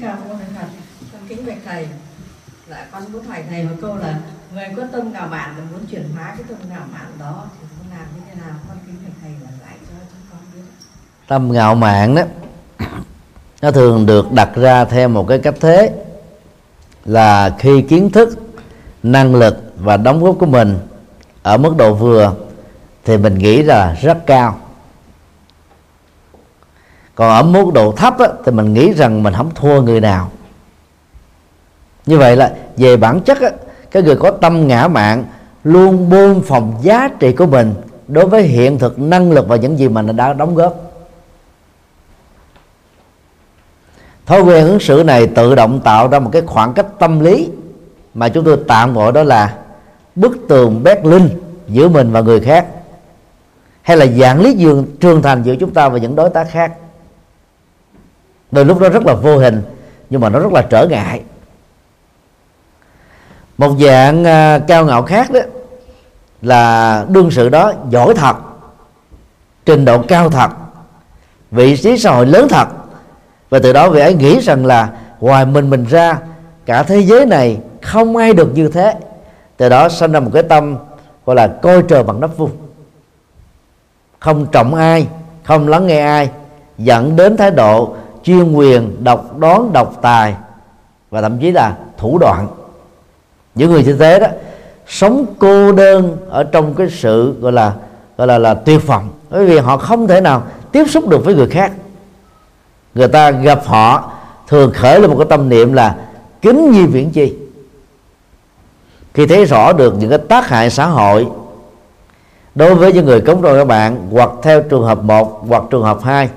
Cảm ơn thầy Phật. Con kính bạch thầy. Dạ con muốn hỏi thầy một câu là người có tâm ngạo mạn mà muốn chuyển hóa cái tâm ngạo mạn đó thì con làm như thế nào? Con kính bạch thầy là giải cho chúng con biết. tâm ngạo mạn đó, nó thường được đặt ra theo một cái cách thế là khi kiến thức, năng lực và đóng góp của mình ở mức độ vừa thì mình nghĩ là rất cao còn ở mức độ thấp á, thì mình nghĩ rằng mình không thua người nào. Như vậy là về bản chất á, cái người có tâm ngã mạn luôn buông phòng giá trị của mình đối với hiện thực năng lực và những gì mà đã đóng góp. Thói quen ứng xử này tự động tạo ra một cái khoảng cách tâm lý mà chúng tôi tạm gọi đó là bức tường Berlin giữa mình và người khác hay là dạng lý dường trường thành giữa chúng ta và những đối tác khác đôi lúc nó rất là vô hình, nhưng mà nó rất là trở ngại. Một dạng à, cao ngạo khác đó là đương sự đó giỏi thật, trình độ cao thật, vị trí xã hội lớn thật. Và từ đó vị ấy nghĩ rằng là ngoài mình mình ra, cả thế giới này không ai được như thế. Từ đó sinh ra một cái tâm gọi là coi trời bằng nắp vuông. Không trọng ai, không lắng nghe ai, dẫn đến thái độ chuyên quyền, độc đoán, độc tài, và thậm chí là thủ đoạn. Những người như thế đó sống cô đơn ở trong cái sự gọi là gọi là là tuyệt vọng. Bởi vì họ không thể nào tiếp xúc được với người khác. Người ta gặp họ thường khởi lên một cái tâm niệm là kính nhi viễn chi. Khi thấy rõ được những cái tác hại xã hội đối với những người cống rồi các bạn, hoặc theo trường hợp một hoặc trường hợp hai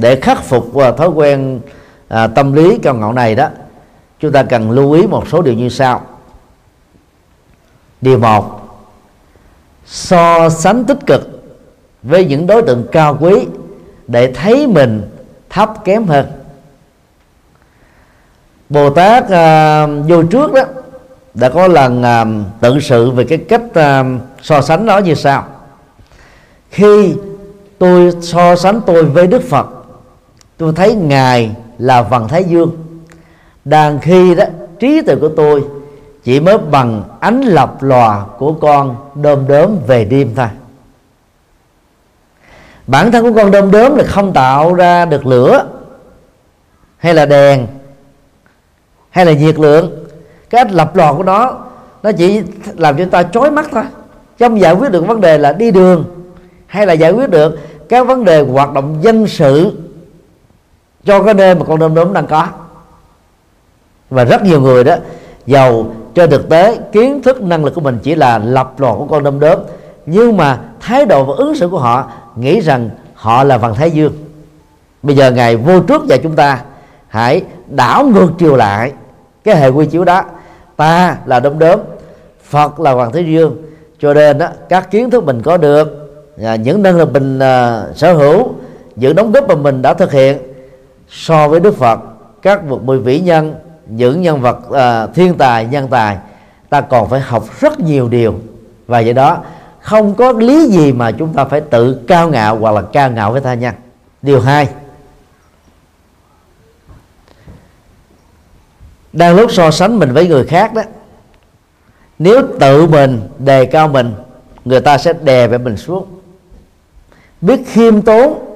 để khắc phục à, thói quen à, tâm lý cao ngạo này đó chúng ta cần lưu ý một số điều như sau. Điều một so sánh tích cực với những đối tượng cao quý để thấy mình thấp kém hơn. Bồ tát à, vô trước đó đã có lần à, tự sự về cái cách à, so sánh đó như sau. Khi tôi so sánh tôi với đức phật tôi thấy ngài là vầng thái dương. Đang khi đó, trí tuệ của tôi chỉ mới bằng ánh lập lòa của con đom đóm về đêm thôi. Bản thân của con đom đóm là không tạo ra được lửa hay là đèn hay là nhiệt lượng. Cái ánh lập lò của nó nó chỉ làm cho ta chói mắt thôi. Trong giải quyết được vấn đề là đi đường hay là giải quyết được các vấn đề hoạt động dân sự cho cái nơi mà con đom đóm đang có. Và rất nhiều người đó giàu trên thực tế kiến thức năng lực của mình chỉ là lập lò của con đom đóm. Nhưng mà thái độ và ứng xử của họ nghĩ rằng họ là vầng thái dương. Bây giờ ngài vô trước và chúng ta hãy đảo ngược chiều lại cái hệ quy chiếu đó. Ta là đom đóm phật là hoàng thế dương. Cho nên đó các kiến thức mình có được à, những năng lực mình uh, sở hữu những đóng góp mà mình đã thực hiện so với đức phật các bậc mười vĩ nhân những nhân vật uh, thiên tài nhân tài ta còn phải học rất nhiều điều. Và vậy đó không có lý gì mà chúng ta phải tự cao ngạo hoặc là cao ngạo với tha nhân. Điều hai đang lúc so sánh mình với người khác đó nếu tự mình đề cao mình người ta sẽ đè về mình xuống. Biết khiêm tốn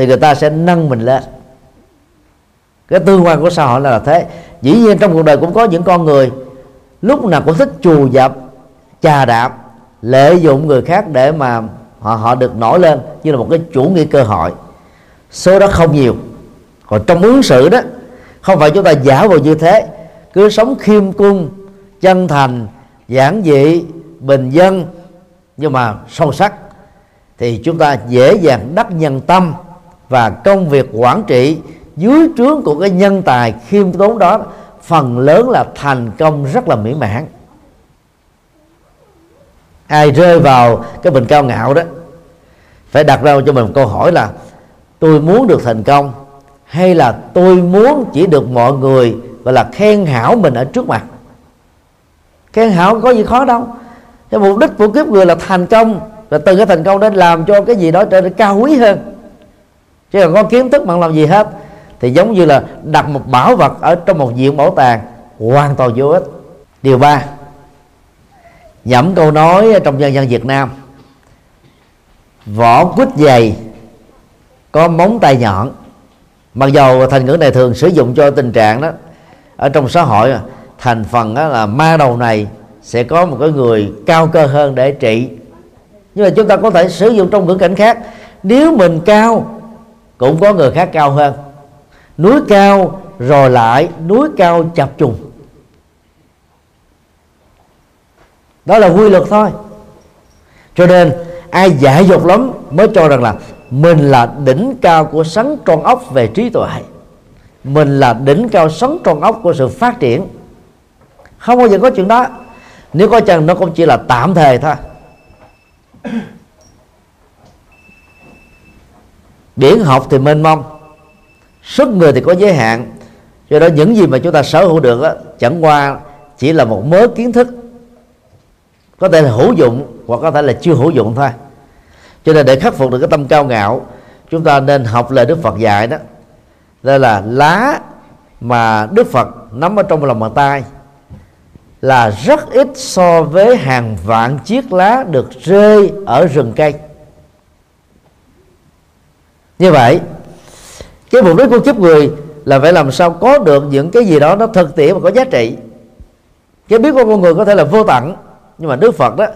thì người ta sẽ nâng mình lên. Cái tương quan của xã hội là thế. Dĩ nhiên trong cuộc đời cũng có những con người, lúc nào cũng thích chù dập, chà đạp lợi dụng người khác để mà họ họ được nổi lên như là một cái chủ nghĩa cơ hội. Số đó không nhiều. Còn trong ứng xử đó, không phải chúng ta giả vờ như thế. Cứ sống khiêm cung, chân thành, giản dị, bình dân, nhưng mà sâu sắc, thì chúng ta dễ dàng đắc nhân tâm và công việc quản trị dưới trướng của cái nhân tài khiêm tốn đó, phần lớn là thành công rất là mỹ mãn. Ai rơi vào cái bình cao ngạo đó, phải đặt ra cho mình một câu hỏi là, tôi muốn được thành công hay là tôi muốn chỉ được mọi người gọi là khen hảo mình ở trước mặt? Khen hảo có gì khó đâu. Cái mục đích của kiếp người là thành công và từ cái thành công đến làm cho cái gì đó trở nên cao quý hơn chứ còn có kiến thức bằng làm gì hết, thì giống như là đặt một bảo vật ở trong một viện bảo tàng, hoàn toàn vô ích. Điều ba, nhẩm câu nói trong dân dân Việt Nam. Vỏ quýt dày có móng tay nhọn. Mặc dầu thành ngữ này thường sử dụng cho tình trạng đó, ở trong xã hội, thành phần đó là ma đầu này sẽ có một cái người cao cơ hơn để trị. Nhưng mà chúng ta có thể sử dụng trong ngữ cảnh khác. Nếu mình cao cũng có người khác cao hơn. Núi cao rồi lại núi cao chập trùng. Đó là quy luật thôi. Cho nên, ai dại dột lắm mới cho rằng là mình là đỉnh cao của sắn tròn ốc về trí tuệ. Mình là đỉnh cao sắn tròn ốc của sự phát triển. Không bao giờ có chuyện đó. Nếu có chăng nó cũng chỉ là tạm thời thôi. Biển học thì mênh mông. Sức người thì có giới hạn. Do đó những gì mà chúng ta sở hữu được đó, chẳng qua chỉ là một mớ kiến thức. Có thể là hữu dụng hoặc có thể là chưa hữu dụng thôi. Cho nên để khắc phục được cái tâm cao ngạo chúng ta nên học lời đức phật dạy đó. Đây là lá mà đức phật nắm ở trong lòng bàn tay là rất ít so với hàng vạn chiếc lá được rơi ở rừng cây như vậy, cái mục đích của kiếp người là phải làm sao có được những cái gì đó nó thực tiễn và có giá trị. Cái biết của con người có thể là vô tận, nhưng mà đức phật đó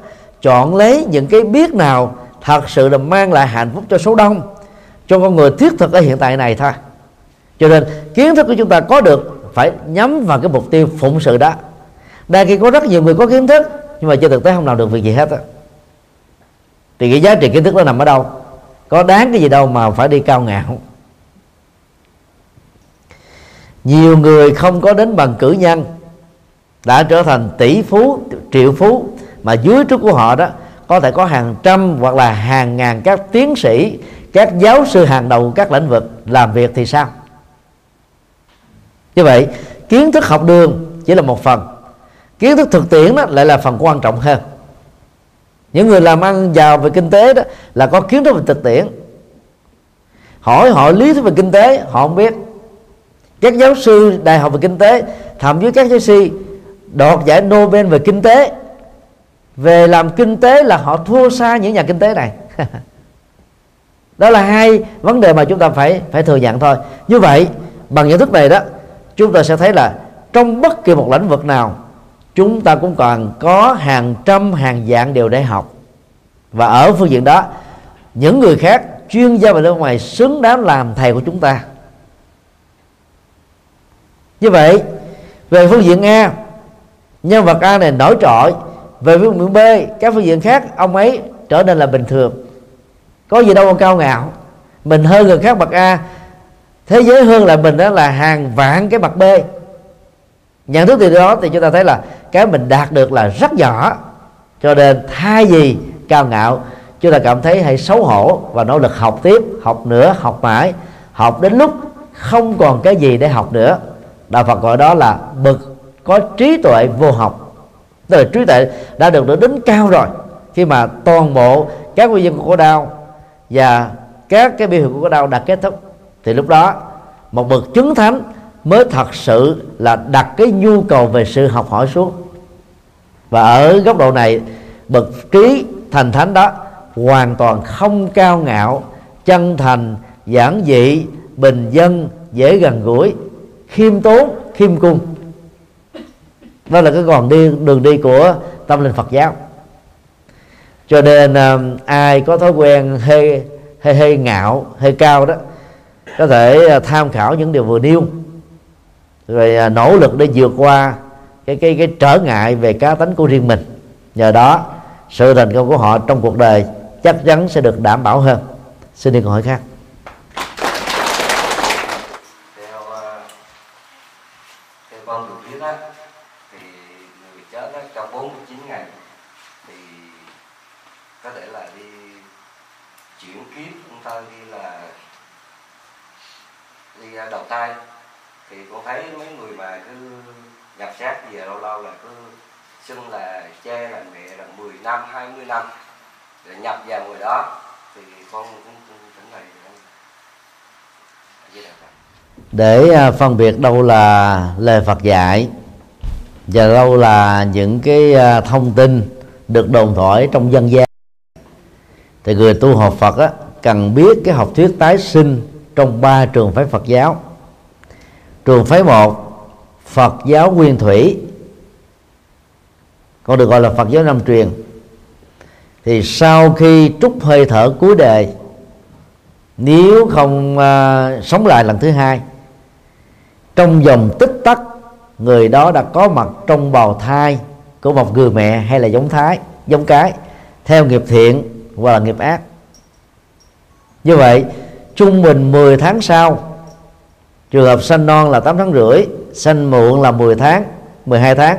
chọn lấy những cái biết nào thật sự là mang lại hạnh phúc cho số đông, cho con người thiết thực ở hiện tại này thôi. Cho nên, kiến thức của chúng ta có được phải nhắm vào cái mục tiêu phụng sự đó. Đa khi có rất nhiều người có kiến thức, nhưng mà trên thực tế không làm được việc gì hết á. Thì cái giá trị kiến thức nó nằm ở đâu? Có đáng cái gì đâu mà phải đi cao ngạo. Nhiều người không có đến bằng cử nhân, đã trở thành tỷ phú, triệu phú, mà dưới trước của họ đó, có thể có hàng trăm hoặc là hàng ngàn các tiến sĩ, các giáo sư hàng đầu các lĩnh vực làm việc thì sao? Như vậy, kiến thức học đường chỉ là một phần. Kiến thức thực tiễn đó lại là phần quan trọng hơn những người làm ăn giàu về kinh tế đó là có kiến thức về thực tiễn. Hỏi họ lý thuyết về kinh tế, họ không biết. Các giáo sư đại học về kinh tế, thậm chí các giáo sư đoạt giải Nobel về kinh tế, về làm kinh tế là họ thua xa những nhà kinh tế này. Đó là hai vấn đề mà chúng ta phải phải thừa nhận thôi. Như vậy, bằng nhận thức này đó, chúng ta sẽ thấy là trong bất kỳ một lĩnh vực nào chúng ta cũng còn có hàng trăm, hàng dạng điều để học. Và ở phương diện đó, những người khác, chuyên gia về nước ngoài xứng đáng làm thầy của chúng ta. Như vậy, về phương diện A, nhân vật A này nổi trội. Về phương diện B, các phương diện khác, ông ấy trở nên là bình thường. Có gì đâu mà cao ngạo. Mình hơn người khác bậc A, thế giới hơn là mình đó là hàng vạn cái bậc B. Nhận thức từ đó thì chúng ta thấy là cái mình đạt được là rất nhỏ. Cho nên thay vì cao ngạo, chúng ta cảm thấy hay xấu hổ và nỗ lực học tiếp, học nữa, học mãi. Học đến lúc không còn cái gì để học nữa. Đạo phật gọi đó là bực có trí tuệ vô học. Tức là trí tuệ đã được được đến cao rồi. Khi mà toàn bộ các nguyên nhân của khổ đau và các cái biểu hiện của khổ đau đã kết thúc, thì lúc đó một bậc chứng thánh mới thật sự là đặt cái nhu cầu về sự học hỏi xuống và ở góc độ này bậc trí thành thánh đó hoàn toàn không cao ngạo chân thành giản dị bình dân dễ gần gũi khiêm tốn khiêm cung. Đó là cái còn đi đường đi của tâm linh Phật giáo. Cho nên uh, ai có thói quen hơi hơi hơi ngạo hơi cao đó có thể uh, tham khảo những điều vừa nêu. Rồi uh, nỗ lực để vượt qua cái cái cái trở ngại về cá tính của riêng mình. Nhờ đó, sự thành công của họ trong cuộc đời chắc chắn sẽ được đảm bảo hơn. Xin đi câu hỏi khác theo ờ, theo con được biết á thì người chết á trong 49 ngày thì có thể là đi chuyển kiếp chúng ta đi là đi ờ, đầu thai thì con thấy mấy người mà cứ nhập xác về lâu lâu là cứ xưng là che là mẹ là 10 năm 20 năm để nhập vào người đó thì con cũng cũng thỉnh thầy với đạo Phật để à, phân biệt đâu là lời Phật dạy và đâu là những cái à, thông tin được đồn thổi trong dân gian. Thì người tu học Phật á, cần biết cái học thuyết tái sinh trong ba trường phái Phật giáo. Trường phái một Phật giáo nguyên thủy còn được gọi là Phật giáo năm truyền. Thì sau khi trút hơi thở cuối đời nếu không uh, sống lại lần thứ hai trong vòng tích tắc, người đó đã có mặt trong bào thai của một người mẹ hay là giống thái, giống cái, theo nghiệp thiện hoặc là nghiệp ác. Như vậy, trung bình 10 tháng sau, trường hợp sanh non là 8 tháng rưỡi, sanh muộn là 10 tháng 12 tháng,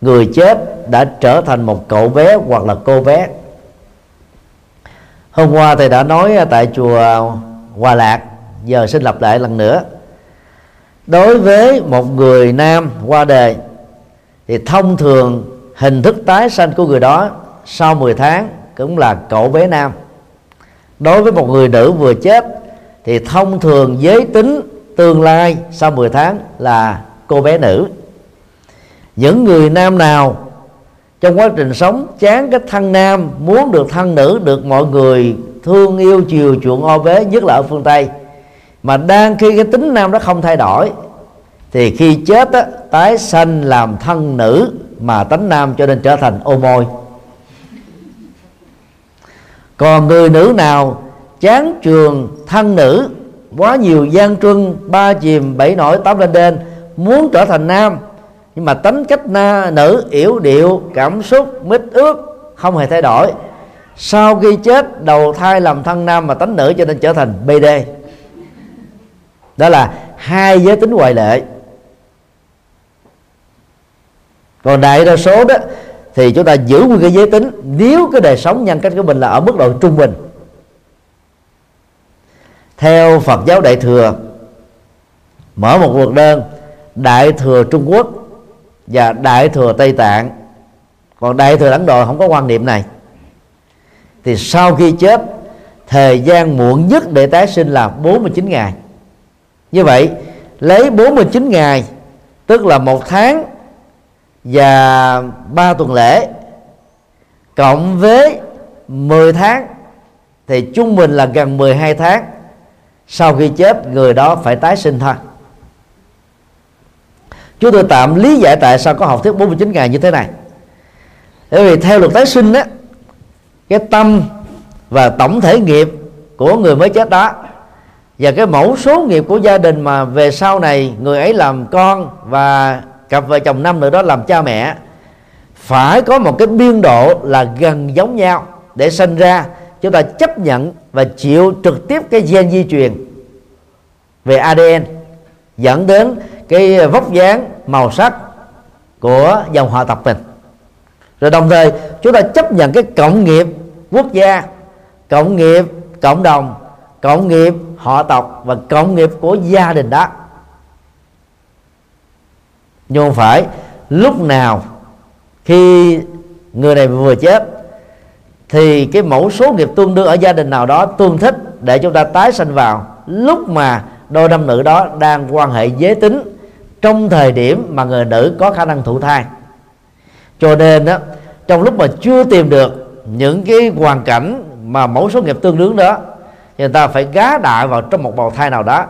người chết đã trở thành một cậu bé hoặc là cô bé. Hôm qua thầy đã nói tại chùa Hòa Lạc, giờ xin lặp lại lần nữa đối với một người nam qua đời thì thông thường hình thức tái sanh của người đó sau 10 tháng cũng là cậu bé nam. Đối với một người nữ vừa chết, thì thông thường giới tính tương lai sau 10 tháng là cô bé nữ. Những người nam nào trong quá trình sống chán cái thân nam, muốn được thân nữ, được mọi người thương yêu, chiều chuộng o bế, nhất là ở phương tây mà đang khi cái tính nam đó không thay đổi thì khi chết á, tái sanh làm thân nữ mà tánh nam cho nên trở thành ô môi. Còn người nữ nào chán trường thân nữ quá nhiều gian truân ba chìm bảy nổi tám lên đên muốn trở thành nam nhưng mà tính cách na nữ yểu điệu cảm xúc mít ướt không hề thay đổi. Sau khi chết đầu thai làm thân nam mà tánh nữ cho nên trở thành bd đó là hai giới tính ngoại lệ. Còn đại đa số đó, thì chúng ta giữ nguyên cái giới tính. Nếu cái đời sống nhân cách của mình là ở mức độ trung bình. Theo Phật giáo Đại thừa, mở một luật đơn, Đại thừa Trung Quốc và Đại thừa Tây Tạng. Còn Đại thừa Ấn Độ không có quan niệm này. Thì sau khi chết, thời gian muộn nhất để tái sinh là 49 ngày như vậy, lấy 49 ngày, tức là một tháng và ba tuần lễ, cộng với 10 tháng, thì trung bình là gần 12 tháng. Sau khi chết, người đó phải tái sinh thôi. Chúng tôi tạm lý giải tại sao có học thuyết 49 ngày như thế này. Bởi vì theo luật tái sinh á, cái tâm và tổng thể nghiệp của người mới chết đó và cái mẫu số nghiệp của gia đình mà về sau này người ấy làm con và cặp vợ chồng năm nữa đó làm cha mẹ, phải có một cái biên độ là gần giống nhau để sinh ra. Chúng ta chấp nhận và chịu trực tiếp cái gen di truyền về ADN dẫn đến cái vóc dáng, màu sắc của dòng họ tộc mình. Rồi đồng thời, chúng ta chấp nhận cái cộng nghiệp quốc gia, cộng nghiệp cộng đồng cộng nghiệp họ tộc và cộng nghiệp của gia đình đó. Nhưng không phải lúc nào khi người này vừa chết thì cái mẫu số nghiệp tương đương ở gia đình nào đó tương thích để chúng ta tái sanh vào. Lúc mà đôi nam nữ đó đang quan hệ giới tính trong thời điểm mà người nữ có khả năng thụ thai. Cho nên đó trong lúc mà chưa tìm được những cái hoàn cảnh mà mẫu số nghiệp tương đương đó người ta phải gá đại vào trong một bào thai nào đó.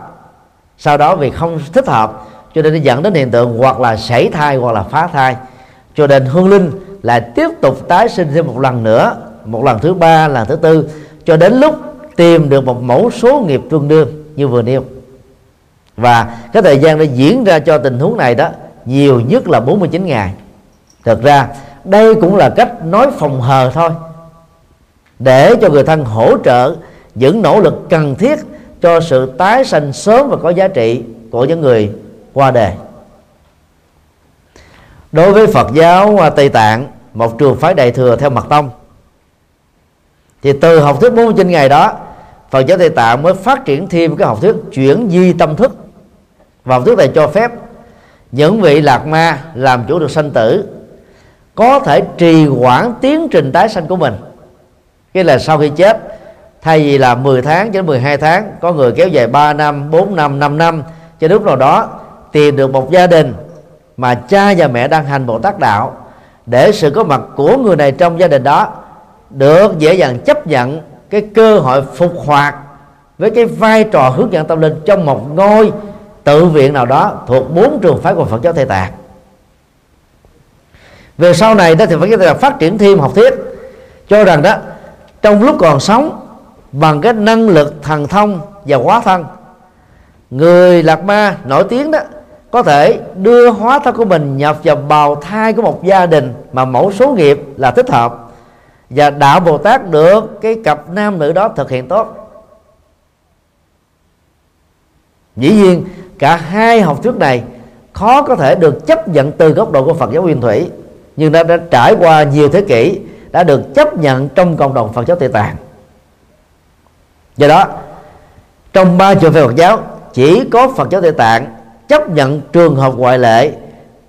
Sau đó vì không thích hợp, cho nên nó dẫn đến hiện tượng hoặc là sảy thai hoặc là phá thai. Cho nên hương linh lại tiếp tục tái sinh thêm một lần nữa, một lần thứ ba, lần thứ tư, cho đến lúc tìm được một mẫu số nghiệp tương đương như vừa nêu. Và cái thời gian để diễn ra cho tình huống này đó, nhiều nhất là 49 ngày. Thực ra, đây cũng là cách nói phòng hờ thôi. Để cho người thân hỗ trợ những nỗ lực cần thiết cho sự tái sanh sớm và có giá trị của những người qua đời đối với Phật giáo Tây Tạng, một trường phái đại thừa theo mật tông, thì từ học thuyết 49 ngày đó, Phật giáo Tây Tạng mới phát triển thêm cái học thuyết chuyển di tâm thức. Và học thuyết này cho phép những vị lạc ma làm chủ được sanh tử, có thể trì hoãn tiến trình tái sanh của mình. Cái là sau khi chết thay vì là 10 tháng đến 12 tháng, có người kéo dài 3 năm 4 năm 5 năm, cho lúc nào đó tìm được một gia đình mà cha và mẹ đang hành bồ tát đạo, để sự có mặt của người này trong gia đình đó được dễ dàng chấp nhận cái cơ hội phục hoạt với cái vai trò hướng dẫn tâm linh trong một ngôi tự viện nào đó thuộc bốn trường phái của Phật giáo Tây Tạng. Về sau này đó thì Phật giáo Tây Tạng phát triển thêm học thuyết, cho rằng đó, trong lúc còn sống bằng cái năng lực thần thông và hóa thân. Người lạc ma nổi tiếng đó, có thể đưa hóa thân của mình nhập vào bào thai của một gia đình mà mẫu số nghiệp là thích hợp và đạo bồ tát được cái cặp nam nữ đó thực hiện tốt. Dĩ nhiên, cả hai học thuyết này khó có thể được chấp nhận từ góc độ của Phật giáo Nguyên Thủy, nhưng nó đã trải qua nhiều thế kỷ, đã được chấp nhận trong cộng đồng Phật giáo Tây Tạng do đó, trong ba trường phái Phật giáo, chỉ có Phật giáo Tây Tạng chấp nhận trường hợp ngoại lệ,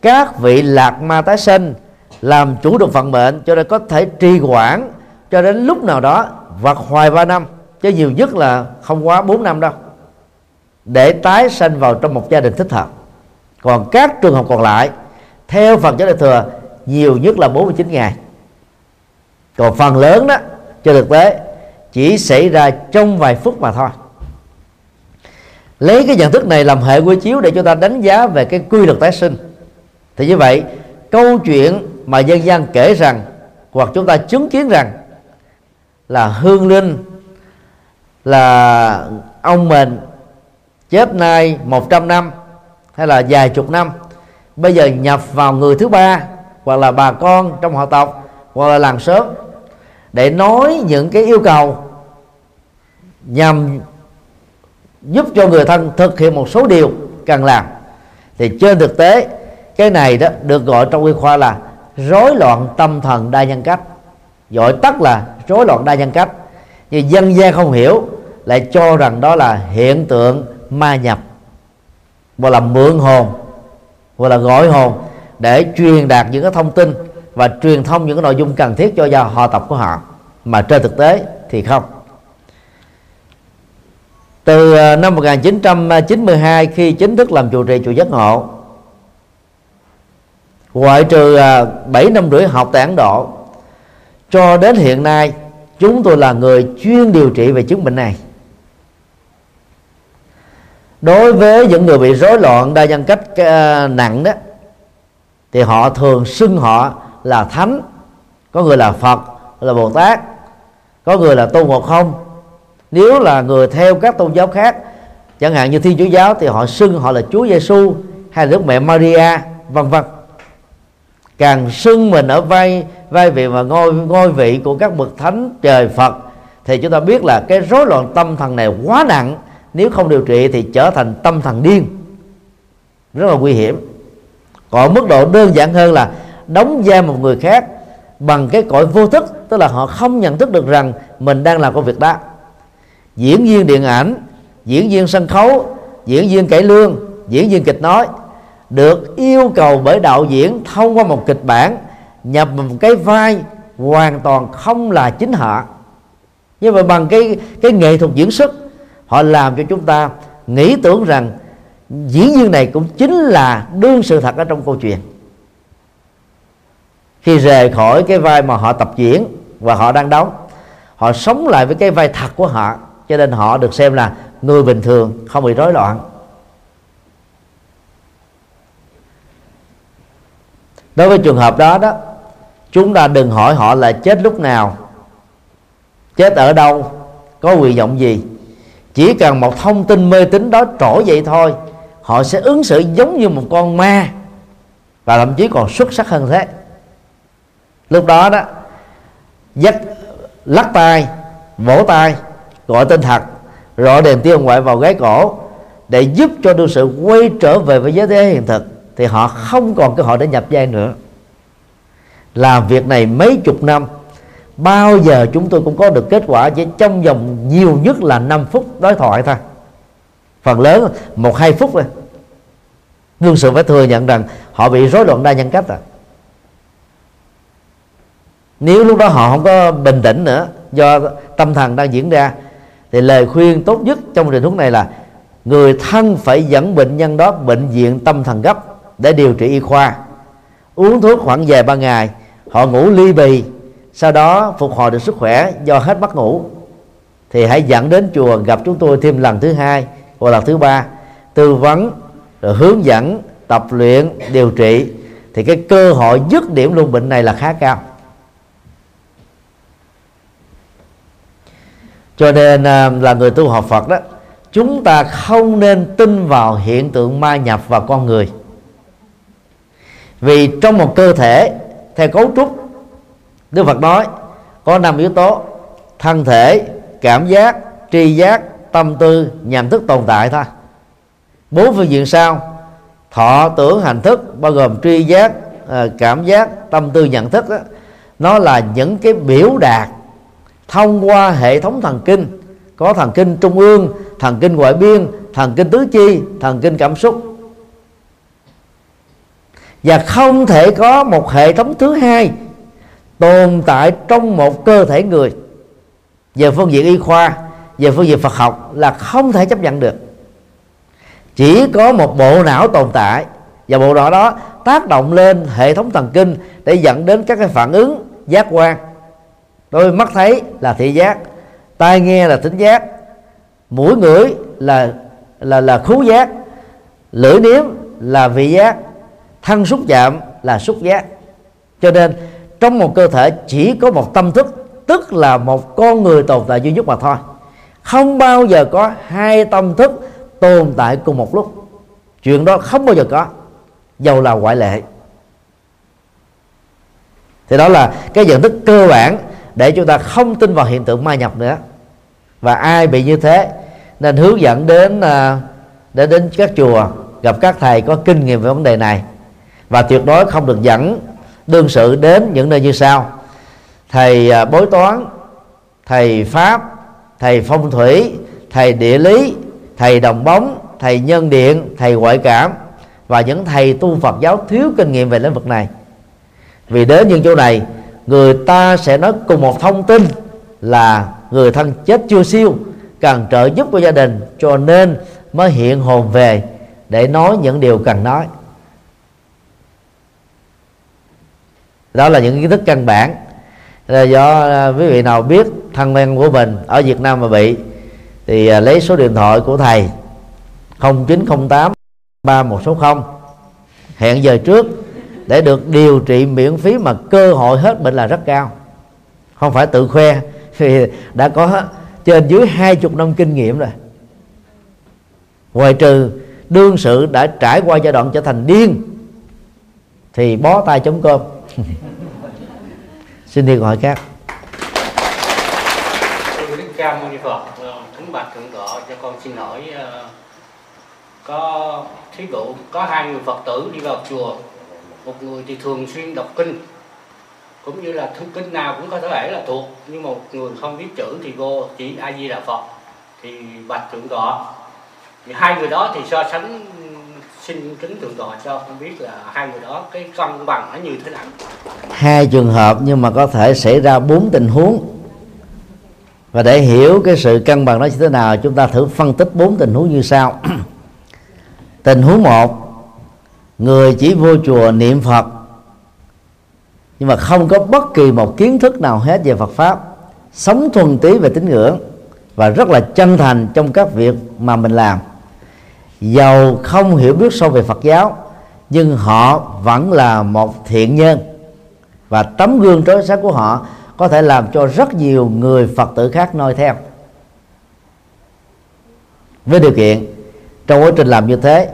các vị lạc ma tái sinh làm chủ được phận mệnh cho nên có thể trì quản cho đến lúc nào đó hoặc hoài ba năm, chứ nhiều nhất là không quá 4 năm đâu, để tái sanh vào trong một gia đình thích hợp. Còn các trường hợp còn lại, theo Phật giáo đại thừa, nhiều nhất là 49 ngày. Còn phần lớn đó cho thực tế chỉ xảy ra trong vài phút mà thôi. Lấy cái nhận thức này làm hệ quy chiếu để chúng ta đánh giá về cái quy luật tái sinh. Thì như vậy, câu chuyện mà dân gian kể rằng hoặc chúng ta chứng kiến rằng là hương linh, là ông mình chết nay 100 năm hay là vài chục năm, bây giờ nhập vào người thứ ba hoặc là bà con trong họ tộc hoặc là làng sớm để nói những cái yêu cầu nhằm giúp cho người thân thực hiện một số điều cần làm. Thì trên thực tế, cái này đó được gọi trong y khoa là rối loạn tâm thần đa nhân cách. Gọi tắt là rối loạn đa nhân cách. Nhưng dân gian không hiểu, lại cho rằng đó là hiện tượng ma nhập, hoặc là mượn hồn, hoặc là gọi hồn để truyền đạt những cái thông tin và truyền thông những cái nội dung cần thiết cho gia họ tập của họ. Mà trên thực tế thì không từ ờ, năm 1992 khi chính thức làm trụ trì chùa giác ngộ, ngoại trừ ờ, 7 năm rưỡi học tại Ấn Độ, cho đến hiện nay chúng tôi là người chuyên điều trị về chứng bệnh này. Đối với những người bị rối loạn đa nhân cách ờ, nặng đó, thì họ thường xưng họ là thánh, có người là phật là bồ tát, có người là tôn ngộ không nếu là người theo các tôn giáo khác, chẳng hạn như thiên chúa giáo thì họ xưng họ là chúa giêsu hay là đức mẹ maria, vân vân. Càng xưng mình ở vai vai vị và ngôi ngôi vị của các bậc thánh trời phật, thì chúng ta biết là cái rối loạn tâm thần này quá nặng. Nếu không điều trị thì trở thành tâm thần điên. Rất là nguy hiểm. Còn mức độ đơn giản hơn là đóng vai một người khác bằng cái cõi vô thức, tức là họ không nhận thức được rằng mình đang làm công việc đó diễn viên điện ảnh, diễn viên sân khấu, diễn viên cải lương, diễn viên kịch nói, được yêu cầu bởi đạo diễn thông qua một kịch bản nhập một cái vai hoàn toàn không là chính họ. Như vậy bằng cái cái nghệ thuật diễn xuất, họ làm cho chúng ta nghĩ tưởng rằng diễn viên này cũng chính là đương sự thật ở trong câu chuyện. Khi rời khỏi cái vai mà họ tập diễn và họ đang đóng, họ sống lại với cái vai thật của họ cho nên họ được xem là người bình thường, không bị rối loạn. Đối với trường hợp đó đó, chúng ta đừng hỏi họ là chết lúc nào, chết ở đâu, có nguyện vọng gì. Chỉ cần một thông tin mê tín đó trỗi dậy thôi, họ sẽ ứng xử giống như một con ma và thậm chí còn xuất sắc hơn thế. Lúc đó đó, dắt lắc tay, vỗ tay gọi tên thật. Rõ đèn tiêu ngoại vào gáy cổ. Để giúp cho đương sự quay trở về với giới thế hiện thực, thì họ không còn cơ hội để nhập giai nữa. Làm việc này mấy chục năm, bao giờ chúng tôi cũng có được kết quả chỉ trong vòng nhiều nhất là 5 phút đối thoại thôi. Phần lớn, một, hai phút thôi. Đương sự phải thừa nhận rằng họ bị rối loạn đa nhân cách à. Nếu lúc đó họ không có bình tĩnh nữa, do tâm thần đang diễn ra thì lời khuyên tốt nhất trong tình huống này là người thân phải dẫn bệnh nhân đó bệnh viện tâm thần gấp để điều trị y khoa. Uống thuốc khoảng vài ba ngày, họ ngủ ly bì, sau đó phục hồi được sức khỏe do hết mất ngủ. Thì hãy dẫn đến chùa gặp chúng tôi thêm lần thứ hai hoặc lần thứ ba, tư vấn, rồi hướng dẫn, tập luyện, điều trị. Thì cái cơ hội dứt điểm luôn bệnh này là khá cao. Cho nên à, là người tu học Phật đó chúng ta không nên tin vào hiện tượng ma nhập vào con người. Vì trong một cơ thể theo cấu trúc Đức Phật nói có năm yếu tố thân thể cảm giác tri giác tâm tư nhận thức tồn tại thôi. Bốn phương diện sau thọ tưởng hành thức bao gồm tri giác à, cảm giác tâm tư nhận thức đó, nó là những cái biểu đạt thông qua hệ thống thần kinh, có thần kinh trung ương, thần kinh ngoại biên, thần kinh tứ chi, thần kinh cảm xúc. Và không thể có một hệ thống thứ hai tồn tại trong một cơ thể người. Về phương diện y khoa, về phương diện Phật học là không thể chấp nhận được. Chỉ có một bộ não tồn tại, và bộ não đó tác động lên hệ thống thần kinh để dẫn đến các cái phản ứng giác quan đôi mắt thấy là thị giác, tai nghe là tính giác, mũi ngửi là là là khú giác, lưỡi nếm là vị giác, thân xúc chạm là xúc giác. Cho nên trong một cơ thể chỉ có một tâm thức, tức là một con người tồn tại duy nhất mà thôi. Không bao giờ có hai tâm thức tồn tại cùng một lúc. Chuyện đó không bao giờ có, dầu là ngoại lệ. Thì đó là cái nhận thức cơ bản để chúng ta không tin vào hiện tượng ma nhập nữa. Và ai bị như thế nên hướng dẫn đến à, đến đến các chùa gặp các thầy có kinh nghiệm về vấn đề này. Và tuyệt đối không được dẫn đương sự đến những nơi như sau. Thầy à, bói toán thầy pháp thầy phong thủy thầy địa lý thầy đồng bóng thầy nhân điện thầy ngoại cảm và những thầy tu Phật giáo thiếu kinh nghiệm về lĩnh vực này. Vì đến những chỗ này người ta sẽ nói cùng một thông tin là người thân chết chưa siêu cần trợ giúp của gia đình, cho nên mới hiện hồn về để nói những điều cần nói. Đó là những kiến thức căn bản. Là do à, quý vị nào biết thân quen của mình ở Việt Nam mà bị, thì à, lấy số điện thoại của thầy 0908 3160 hẹn giờ trước để được điều trị miễn phí mà cơ hội hết bệnh là rất cao. Không phải tự khoe vì đã có trên dưới hai chục năm kinh nghiệm rồi. Ngoài trừ đương sự đã trải qua giai đoạn trở thành điên thì bó tay chống cơm. Xin đi gọi hỏi khác Đức Ca Mâu Ni Phật, ờ, kính bạch thượng tọa cho con xin hỏi ờ, có thí dụ có hai người Phật tử đi vào chùa, một người thì thường xuyên đọc kinh, cũng như là thư kinh nào cũng có thể là thuộc, nhưng một người không biết chữ thì vô chỉ A Di Đà Phật thì bạch thượng tọa. Thì hai người đó thì so sánh xin kính thượng tọa cho không biết là hai người đó cái cân bằng nó như thế nào. Hai trường hợp nhưng mà có thể xảy ra bốn tình huống. Và để hiểu cái sự cân bằng đó như thế nào chúng ta thử phân tích bốn tình huống như sau. Tình huống một người chỉ vô chùa niệm phật. Nhưng mà không có bất kỳ một kiến thức nào hết về Phật pháp. Sống thuần túy về tín ngưỡng và rất là chân thành trong các việc mà mình làm. Giàu không hiểu biết sâu về Phật giáo, nhưng họ vẫn là một thiện nhân. Và tấm gương trói sáng của họ có thể làm cho rất nhiều người Phật tử khác noi theo. Với điều kiện, trong quá trình làm như thế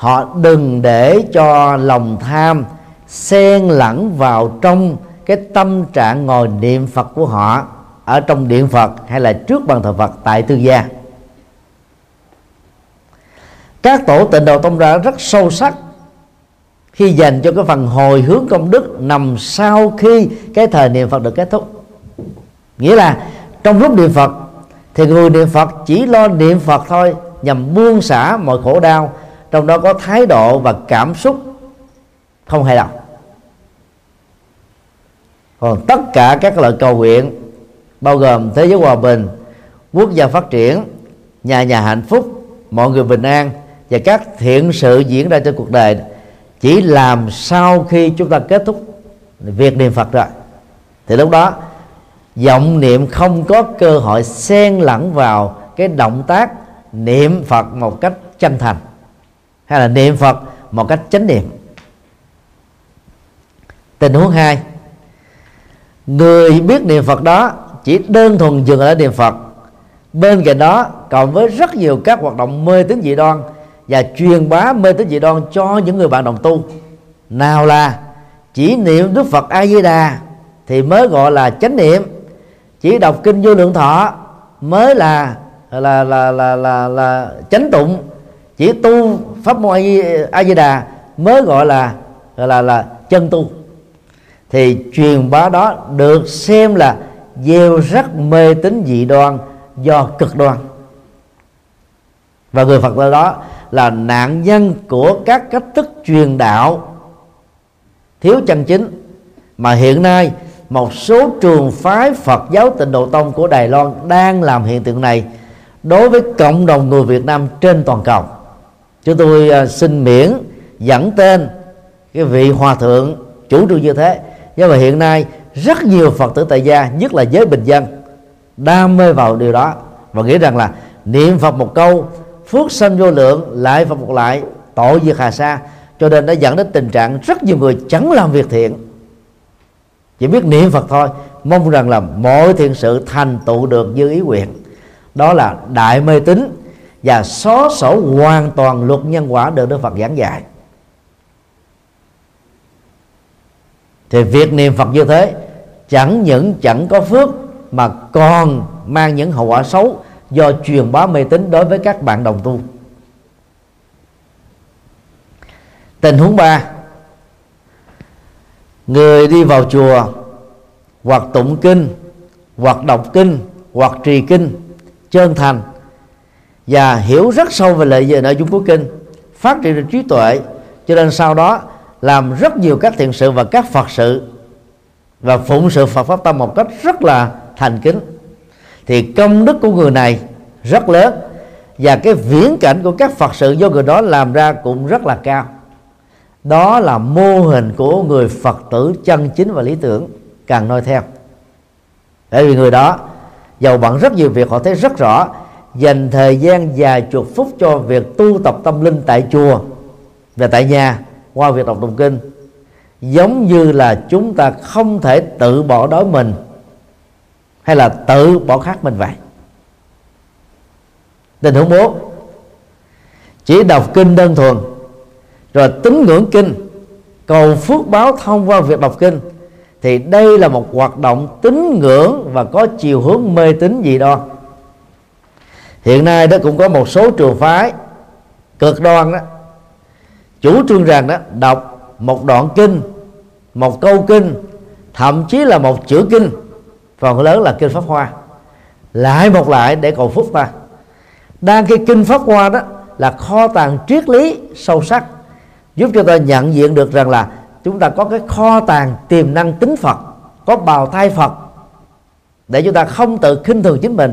họ đừng để cho lòng tham xen lẫn vào trong cái tâm trạng ngồi niệm Phật của họ ở trong điện Phật hay là trước bàn thờ Phật tại tư gia. Các tổ tịnh độ tông ra rất sâu sắc khi dành cho cái phần hồi hướng công đức nằm sau khi cái thời niệm Phật được kết thúc. Nghĩa là trong lúc niệm Phật thì người niệm Phật chỉ lo niệm Phật thôi, nhằm buông xả mọi khổ đau trong đó có thái độ và cảm xúc không hài lòng. Còn tất cả các lời cầu nguyện, bao gồm thế giới hòa bình, quốc gia phát triển, nhà nhà hạnh phúc, mọi người bình an và các thiện sự diễn ra trên cuộc đời chỉ làm sau khi chúng ta kết thúc việc niệm phật rồi. Thì lúc đó, vọng niệm không có cơ hội xen lẫn vào cái động tác niệm phật một cách chân thành hay là niệm phật một cách chánh niệm. Tình huống hai người biết niệm phật đó chỉ đơn thuần dừng ở niệm phật. Bên cạnh đó còn với rất nhiều các hoạt động mê tín dị đoan và truyền bá mê tín dị đoan cho những người bạn đồng tu. Nào là chỉ niệm đức phật a di đà thì mới gọi là chánh niệm. Chỉ đọc kinh vô lượng thọ mới là là là là là, là, là chánh tụng chỉ tu pháp môn a di đà mới gọi là là là, là chân tu. Thì truyền bá đó được xem là gieo rắc mê tín dị đoan do cực đoan. Và người phật tử đó là nạn nhân của các cách thức truyền đạo thiếu chân chính. Mà hiện nay một số trường phái Phật giáo Tịnh độ tông của Đài Loan đang làm hiện tượng này đối với cộng đồng người Việt Nam trên toàn cầu. Chúng tôi à, xin miễn dẫn tên cái vị hòa thượng chủ trương như thế. Nhưng mà hiện nay rất nhiều Phật tử tại gia, nhất là giới bình dân, đam mê vào điều đó và nghĩ rằng là niệm Phật một câu phước sanh vô lượng lại Phật một lại tội diệt hà sa. Cho nên đã dẫn đến tình trạng rất nhiều người chẳng làm việc thiện chỉ biết niệm phật thôi. Mong rằng là mọi thiện sự thành tựu được như ý nguyện. Đó là đại mê tín và xóa sổ hoàn toàn luật nhân quả được Đức Phật giảng dạy. Thì việc niệm Phật như thế, chẳng những chẳng có phước, mà còn mang những hậu quả xấu do truyền bá mê tín đối với các bạn đồng tu. Tình huống ba, người đi vào chùa hoặc tụng kinh, hoặc đọc kinh, hoặc trì kinh, chân thành và hiểu rất sâu về lợi về nội dung của kinh, phát triển được trí tuệ, cho nên sau đó làm rất nhiều các thiện sự và các phật sự và phụng sự Phật pháp tâm một cách rất là thành kính. Thì công đức của người này rất lớn và cái viễn cảnh của các Phật sự do người đó làm ra cũng rất là cao. Đó là mô hình của người phật tử chân chính và lý tưởng cần noi theo. Bởi vì người đó giàu bận rất nhiều việc, họ thấy rất rõ dành thời gian dài chuột phút cho việc tu tập tâm linh tại chùa và tại nhà qua việc đọc tụng kinh. Giống như là chúng ta không thể tự bỏ đói mình, hay là tự bỏ khát mình vậy. Tình huống bố chỉ đọc kinh đơn thuần, rồi tín ngưỡng kinh, cầu phước báo thông qua việc đọc kinh, thì đây là một hoạt động tín ngưỡng và có chiều hướng mê tín gì đó hiện nay đó cũng có một số trường phái cực đoan đó. Chủ trương rằng đó, đọc một đoạn kinh, một câu kinh, thậm chí là một chữ kinh, phần lớn là kinh pháp hoa. Lại một lại để cầu phúc ta. Đang cái kinh pháp hoa đó là kho tàng triết lý sâu sắc, giúp cho ta nhận diện được rằng là chúng ta có cái kho tàng tiềm năng tính Phật, có bào thai Phật, để chúng ta không tự khinh thường chính mình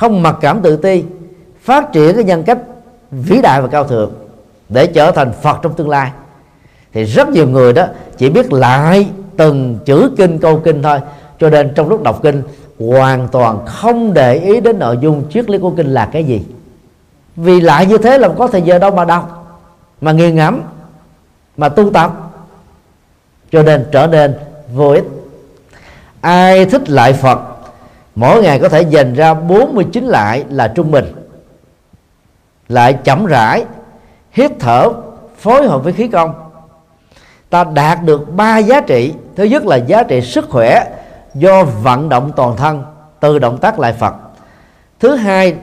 không mặc cảm tự ti, phát triển cái nhân cách vĩ đại và cao thượng để trở thành Phật trong tương lai. Thì rất nhiều người đó chỉ biết lại từng chữ kinh, câu kinh thôi, cho nên trong lúc đọc kinh hoàn toàn không để ý đến nội dung triết lý của kinh là cái gì. Vì lại như thế là có thời giờ đâu mà đọc, mà nghiền ngẫm, mà tu tập. Cho nên trở nên vô ích. Ai thích lại Phật mỗi ngày có thể dành ra 49 lại là trung bình. Lại chậm rãi, hít thở, phối hợp với khí công. Ta đạt được ba giá trị. Thứ nhất là giá trị sức khỏe do vận động toàn thân từ động tác lại Phật. Thứ hai,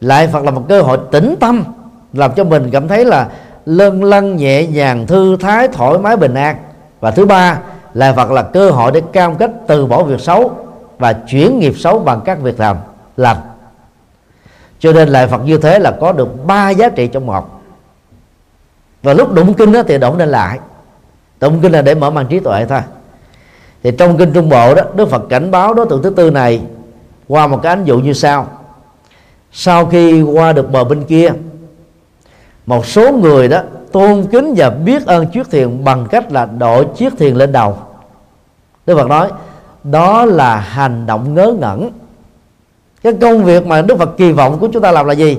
lại Phật là một cơ hội tĩnh tâm, làm cho mình cảm thấy là lân lân nhẹ nhàng, thư thái, thoải mái, bình an. Và thứ ba là Phật là cơ hội để cam kết từ bỏ việc xấu và chuyển nghiệp xấu bằng các việc làm lành cho nên lại Phật như thế là có được ba giá trị trong một. Và lúc đụng kinh đó thì động nên lại đụng kinh là để mở mang trí tuệ thôi. Thì trong kinh trung bộ đó, Đức Phật cảnh báo đối tượng thứ tư này qua một cái ánh dụ như sau. Sau khi qua được bờ bên kia, một số người đó tôn kính và biết ơn chiếc thuyền bằng cách là đội chiếc thuyền lên đầu. Đức Phật nói đó là hành động ngớ ngẩn. Cái công việc mà Đức Phật kỳ vọng của chúng ta làm là gì?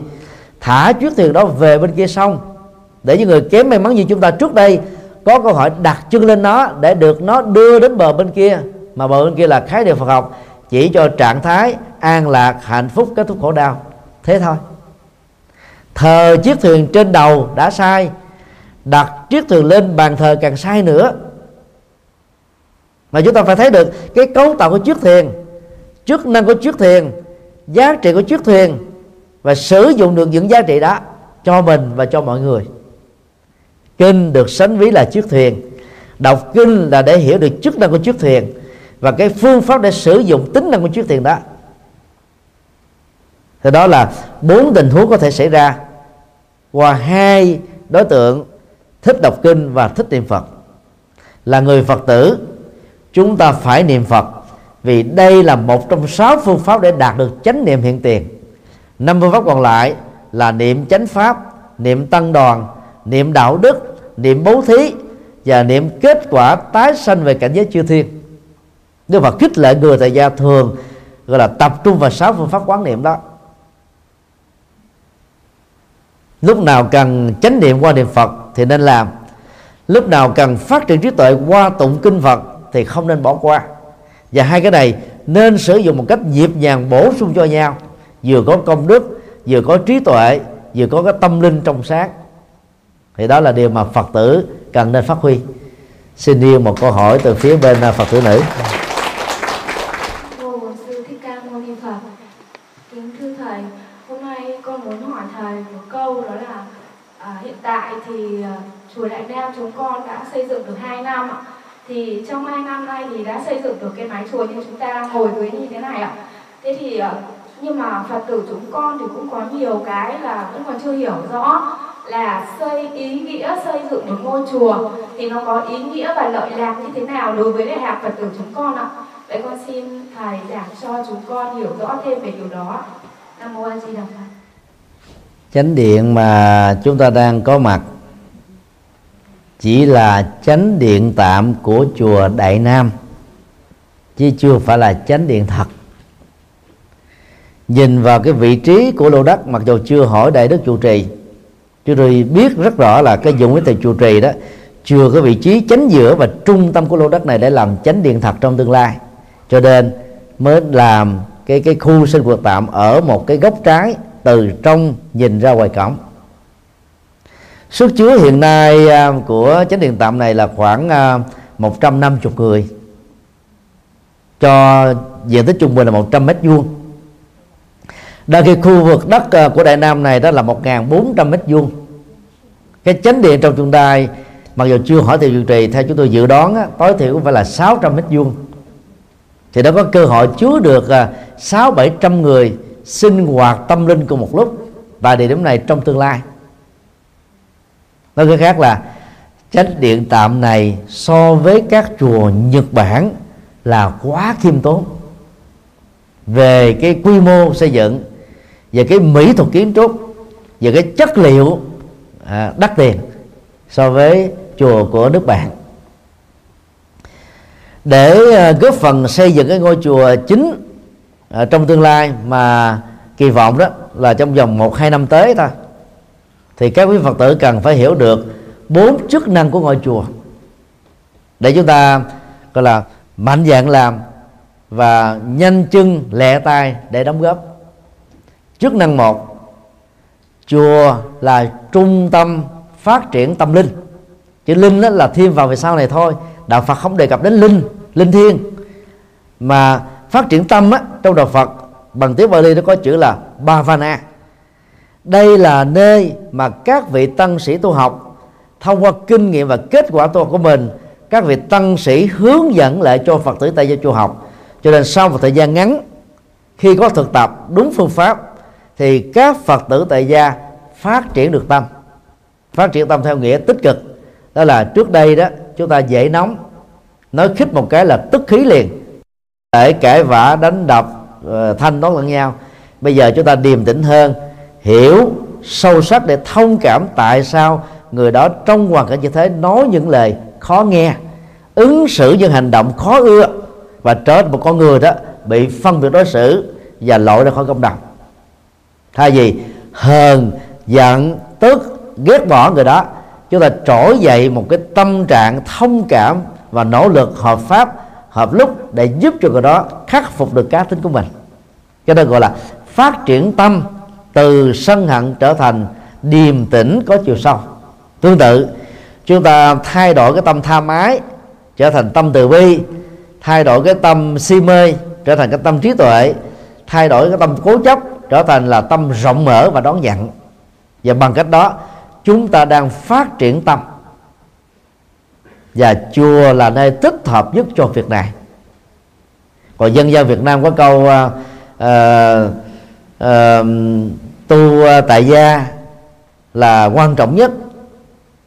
Thả chiếc thuyền đó về bên kia sông, để những người kém may mắn như chúng ta trước đây có câu hỏi đặt chân lên nó để được nó đưa đến bờ bên kia. Mà bờ bên kia là khái niệm Phật học, chỉ cho trạng thái an lạc, hạnh phúc, kết thúc khổ đau. Thế thôi. Thờ chiếc thuyền trên đầu đã sai, đặt chiếc thuyền lên bàn thờ càng sai nữa mà chúng ta phải thấy được cái cấu tạo của chiếc thuyền chức năng của chiếc thuyền giá trị của chiếc thuyền và sử dụng được những giá trị đó cho mình và cho mọi người. Kinh được sánh ví là chiếc thuyền đọc kinh là để hiểu được chức năng của chiếc thuyền và cái phương pháp để sử dụng tính năng của chiếc thuyền đó. Thì đó là bốn tình huống có thể xảy ra qua hai đối tượng thích đọc kinh và thích niệm phật. Là người phật tử chúng ta phải niệm phật, vì đây là một trong sáu phương pháp để đạt được chánh niệm hiện tiền. Năm phương pháp còn lại là niệm chánh pháp, niệm tăng đoàn, niệm đạo đức, niệm bố thí và niệm kết quả tái sanh về cảnh giới chư thiên. Nếu Phật khích lệ người tại gia thường, gọi là tập trung vào sáu phương pháp quán niệm đó. Lúc nào cần chánh niệm qua niệm phật thì nên làm. Lúc nào cần phát triển trí tuệ qua tụng kinh phật thì không nên bỏ qua. Và hai cái này, nên sử dụng một cách nhịp nhàng bổ sung cho nhau. Vừa có công đức, vừa có trí tuệ, vừa có cái tâm linh trong sáng. Thì đó là điều mà phật tử cần nên phát huy. Xin yêu một câu hỏi từ phía bên à, phật tử nữ. Kính thưa thầy, hôm nay con muốn hỏi thầy một câu, đó là à, hiện tại thì à, chùa đại nam chúng con đã xây dựng được 2 năm ạ thì trong hai năm nay thì đã xây dựng được cái mái chùa như chúng ta ngồi dưới như thế này ạ. Thế thì ờ, nhưng mà phật tử chúng con thì cũng có nhiều cái là vẫn còn chưa hiểu rõ là xây ý nghĩa, xây dựng một ngôi chùa thì nó có ý nghĩa và lợi lạc như thế nào đối với đại học phật tử chúng con ạ. Vậy con xin thầy giảng cho chúng con hiểu rõ thêm về điều đó nam mô a di đà phật. Chánh điện mà chúng ta đang có mặt chỉ là chánh điện tạm của chùa Đại Nam, chứ chưa phải là chánh điện thật. Nhìn vào cái vị trí của lô đất, mặc dù chưa hỏi đại đức trụ trì chúng tôi biết rất rõ là cái dụng với thầy trụ trì đó chưa có vị trí chánh giữa và trung tâm của lô đất này để làm chánh điện thật trong tương lai. Cho nên mới làm cái cái khu sinh hoạt tạm ở một cái góc trái từ trong nhìn ra ngoài cổng sức chứa hiện nay à, của chánh điện tạm này là khoảng à, 150 người. Cho diện tích trung bình là 100 mét vuông. Đa khi khu vực đất à, của Đại Nam này đó là 1.400 mét vuông. Cái chánh điện trong tương lai mặc dù chưa hỏi tiền trụ trì theo chúng tôi dự đoán á, tối thiểu cũng phải là 600 mét vuông. Thì đó có cơ hội chứa được sáu bảy trăm người sinh hoạt tâm linh cùng một lúc. Tại địa điểm này trong tương lai nói cách khác là chánh điện tạm này so với các chùa Nhật Bản là quá khiêm tốn. Về cái quy mô xây dựng về cái mỹ thuật kiến trúc về cái chất liệu à, đắt tiền so với chùa của nước bạn để à, góp phần xây dựng cái ngôi chùa chính à, trong tương lai mà kỳ vọng đó là trong vòng một hai năm tới thôi thì các quý phật tử cần phải hiểu được bốn chức năng của ngôi chùa. Để chúng ta gọi là mạnh dạng làm và nhanh chân lẹ tay để đóng góp. Chức năng một chùa là trung tâm phát triển tâm linh. Chữ linh đó là thêm vào về sau này thôi. Đạo phật không đề cập đến linh linh thiêng. Mà phát triển tâm á, trong đạo phật bằng tiếng Bali nó có chữ là Bhavana đây là nơi mà các vị tăng sĩ tu học, thông qua kinh nghiệm và kết quả tu học của mình, các vị tăng sĩ hướng dẫn lại cho phật tử tại gia tu học. Cho nên sau một thời gian ngắn, khi có thực tập đúng phương pháp, thì các phật tử tại gia phát triển được tâm. Phát triển tâm theo nghĩa tích cực. Đó là trước đây đó, chúng ta dễ nóng, nói khích một cái là tức khí liền. Để cãi vã, đánh đập ờ, thanh toán lẫn nhau. Bây giờ chúng ta điềm tĩnh hơn hiểu sâu sắc để thông cảm tại sao người đó trong hoàn cảnh như thế nói những lời khó nghe, ứng xử những hành động khó ưa và trở thành một con người đó bị phân biệt đối xử và lội ra khỏi cộng đồng. Thay vì hờn, giận, tức, ghét bỏ người đó, chúng ta trỗi dậy một cái tâm trạng thông cảm và nỗ lực hợp pháp, hợp lúc để giúp cho người đó khắc phục được cá tính của mình. Cái nên gọi là phát triển tâm từ sân hận trở thành điềm tĩnh có chiều sâu. Tương tự chúng ta thay đổi cái tâm tha mái trở thành tâm từ bi thay đổi cái tâm si mê trở thành cái tâm trí tuệ thay đổi cái tâm cố chấp trở thành là tâm rộng mở và đón nhận. Và bằng cách đó chúng ta đang phát triển tâm. Và chùa là nơi thích hợp nhất cho việc này. Còn dân gian Việt Nam có câu uh, uh, uh, tu ờ, tại gia là quan trọng nhất.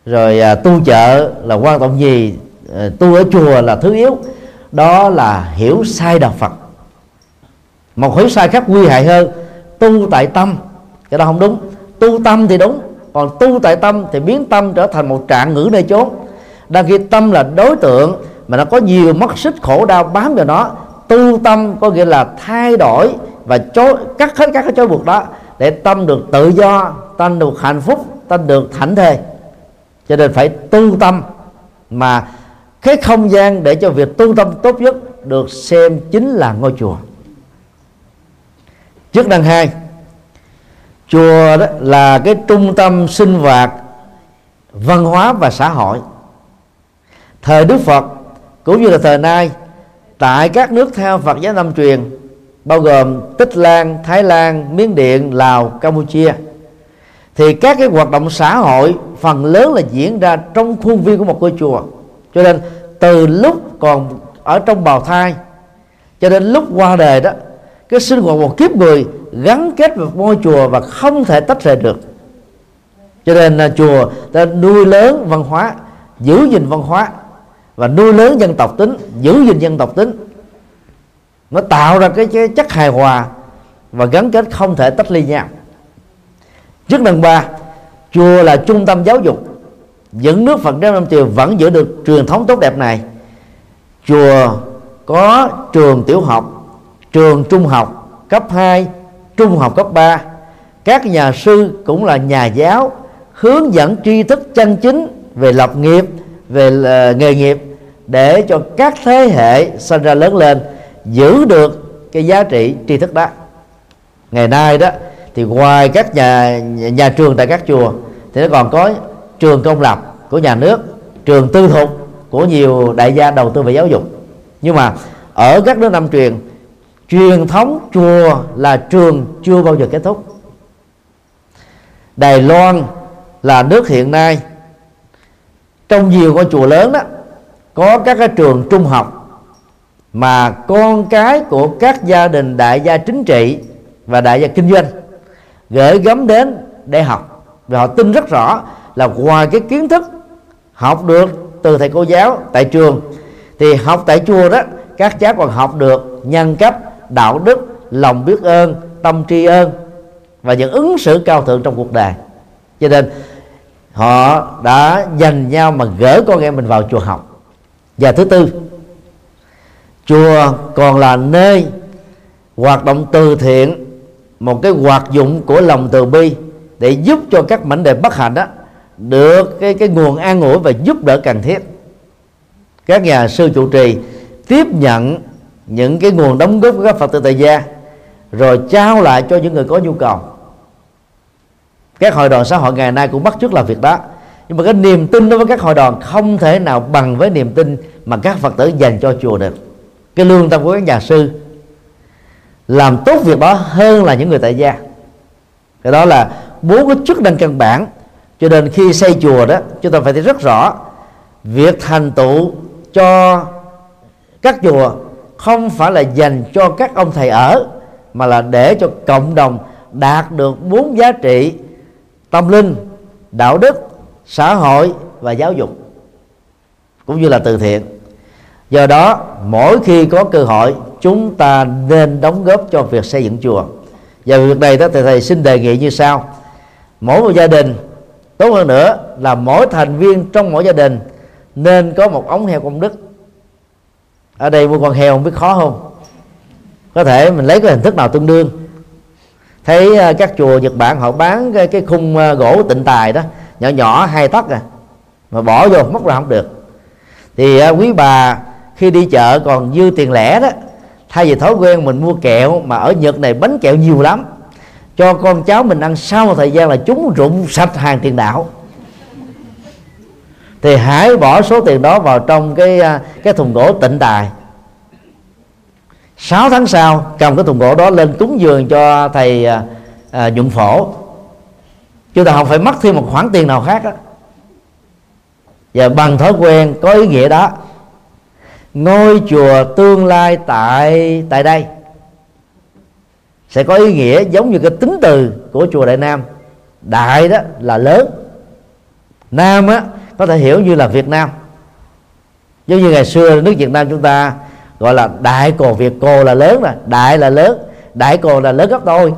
Rồi uh, tu chợ là quan trọng gì? Uh, tu ở chùa là thứ yếu. Đó là hiểu sai đạo Phật. Một hiểu sai khác nguy hại hơn tu tại tâm. Cái đó không đúng. Tu tâm thì đúng còn tu tại tâm thì biến tâm trở thành một trạng ngữ nơi chốn. Đang khi tâm là đối tượng mà nó có nhiều mất xích khổ đau bám vào nó. Tu tâm có nghĩa là thay đổi và chối, cắt hết các cái chối buộc đó để tâm được tự do tâm được hạnh phúc tâm được thảnh thề cho nên phải tu tâm mà cái không gian để cho việc tu tâm tốt nhất được xem chính là ngôi chùa. Chức năng hai chùa đó là cái trung tâm sinh hoạt văn hóa và xã hội. Thời đức phật cũng như là thời nay tại các nước theo phật giáo nam truyền bao gồm tích lan, thái lan, miến điện, lào, campuchia. Thì các cái hoạt động xã hội, phần lớn là diễn ra trong khuôn viên của một ngôi chùa. Cho nên từ lúc còn ở trong bào thai, cho đến lúc qua đời đó, cái sinh hoạt một kiếp người gắn kết với ngôi chùa và không thể tách rời được. Cho nên là chùa ta nuôi lớn văn hóa, giữ gìn văn hóa và nuôi lớn dân tộc tính, giữ gìn dân tộc tính nó tạo ra cái, cái chất hài hòa và gắn kết không thể tách ly nhau. Chức năng ba chùa là trung tâm giáo dục. Những nước Phật giáo Nam Triều vẫn giữ được truyền thống tốt đẹp này. Chùa có trường tiểu học trường trung học cấp 2 trung học cấp 3 các nhà sư cũng là nhà giáo hướng dẫn tri thức chân chính về lập nghiệp về uh, nghề nghiệp để cho các thế hệ sinh ra lớn lên giữ được cái giá trị tri thức đó. Ngày nay đó, thì ngoài các nhà nhà trường tại các chùa, thì nó còn có trường công lập của nhà nước, trường tư thục của nhiều đại gia đầu tư về giáo dục. Nhưng mà ở các nước nam truyền truyền thống chùa là trường chưa bao giờ kết thúc. Đài Loan là nước hiện nay, trong nhiều ngôi chùa lớn đó, có các cái trường trung học mà con cái của các gia đình đại gia chính trị và đại gia kinh doanh gửi gắm đến để học. Và họ tin rất rõ là ngoài cái kiến thức học được từ thầy cô giáo tại trường, thì học tại chùa đó, các cháu còn học được nhân cách, đạo đức, lòng biết ơn, tâm tri ơn và những ứng xử cao thượng trong cuộc đời. Cho nên, họ đã dành nhau mà gỡ con em mình vào chùa học. Và thứ tư chùa còn là nơi hoạt động từ thiện, một cái hoạt dụng của lòng từ bi để giúp cho các mảnh đề bất hạnh đó được cái cái nguồn an ủi và giúp đỡ cần thiết. Các nhà sư trụ trì tiếp nhận những cái nguồn đóng góp của các phật tử tại gia, rồi trao lại cho những người có nhu cầu. Các hội đoàn xã hội ngày nay cũng bắt chước làm việc đó. Nhưng mà cái niềm tin đối với các hội đoàn không thể nào bằng với niềm tin mà các phật tử dành cho chùa được cái lương tâm của các nhà sư. Làm tốt việc đó hơn là những người tại gia. Cái đó là bốn cái chức năng căn bản. Cho nên khi xây chùa đó, chúng ta phải thấy rất rõ việc thành tựu cho các chùa không phải là dành cho các ông thầy ở, mà là để cho cộng đồng đạt được bốn giá trị tâm linh, đạo đức, xã hội và giáo dục, cũng như là từ thiện do đó mỗi khi có cơ hội chúng ta nên đóng góp cho việc xây dựng chùa. Và việc này đó thầy, thầy xin đề nghị như sau. Mỗi một gia đình tốt hơn nữa là mỗi thành viên trong mỗi gia đình nên có một ống heo công đức. Ở đây mua con heo không biết khó không? Có thể mình lấy cái hình thức nào tương đương. Thấy à, các chùa Nhật Bản họ bán cái, cái khung à, gỗ tịnh tài đó nhỏ nhỏ hai tấc à mà bỏ vô mất ra không được. Thì à, quý bà khi đi chợ còn dư tiền lẻ đó thay vì thói quen mình mua kẹo mà ở Nhật này bánh kẹo nhiều lắm cho con cháu mình ăn sau một thời gian là chúng rụng sạch hàng tiền đạo. Thì hãy bỏ số tiền đó vào trong cái à, cái thùng gỗ tịnh tài. 6 tháng sau cầm cái thùng gỗ đó lên cúng dường cho thầy à, à, nhuận phổ. Chúng ta không phải mất thêm một khoản tiền nào khác đó và bằng thói quen có ý nghĩa đó ngôi chùa tương lai tại tại đây. Sẽ có ý nghĩa giống như cái tính từ của chùa đại nam. Đại đó là lớn. Nam á, có thể hiểu như là việt nam. Giống như ngày xưa nước việt nam chúng ta gọi là đại cồ việt cồ là lớn nè đại là lớn. Đại cồ là lớn gấp đôi.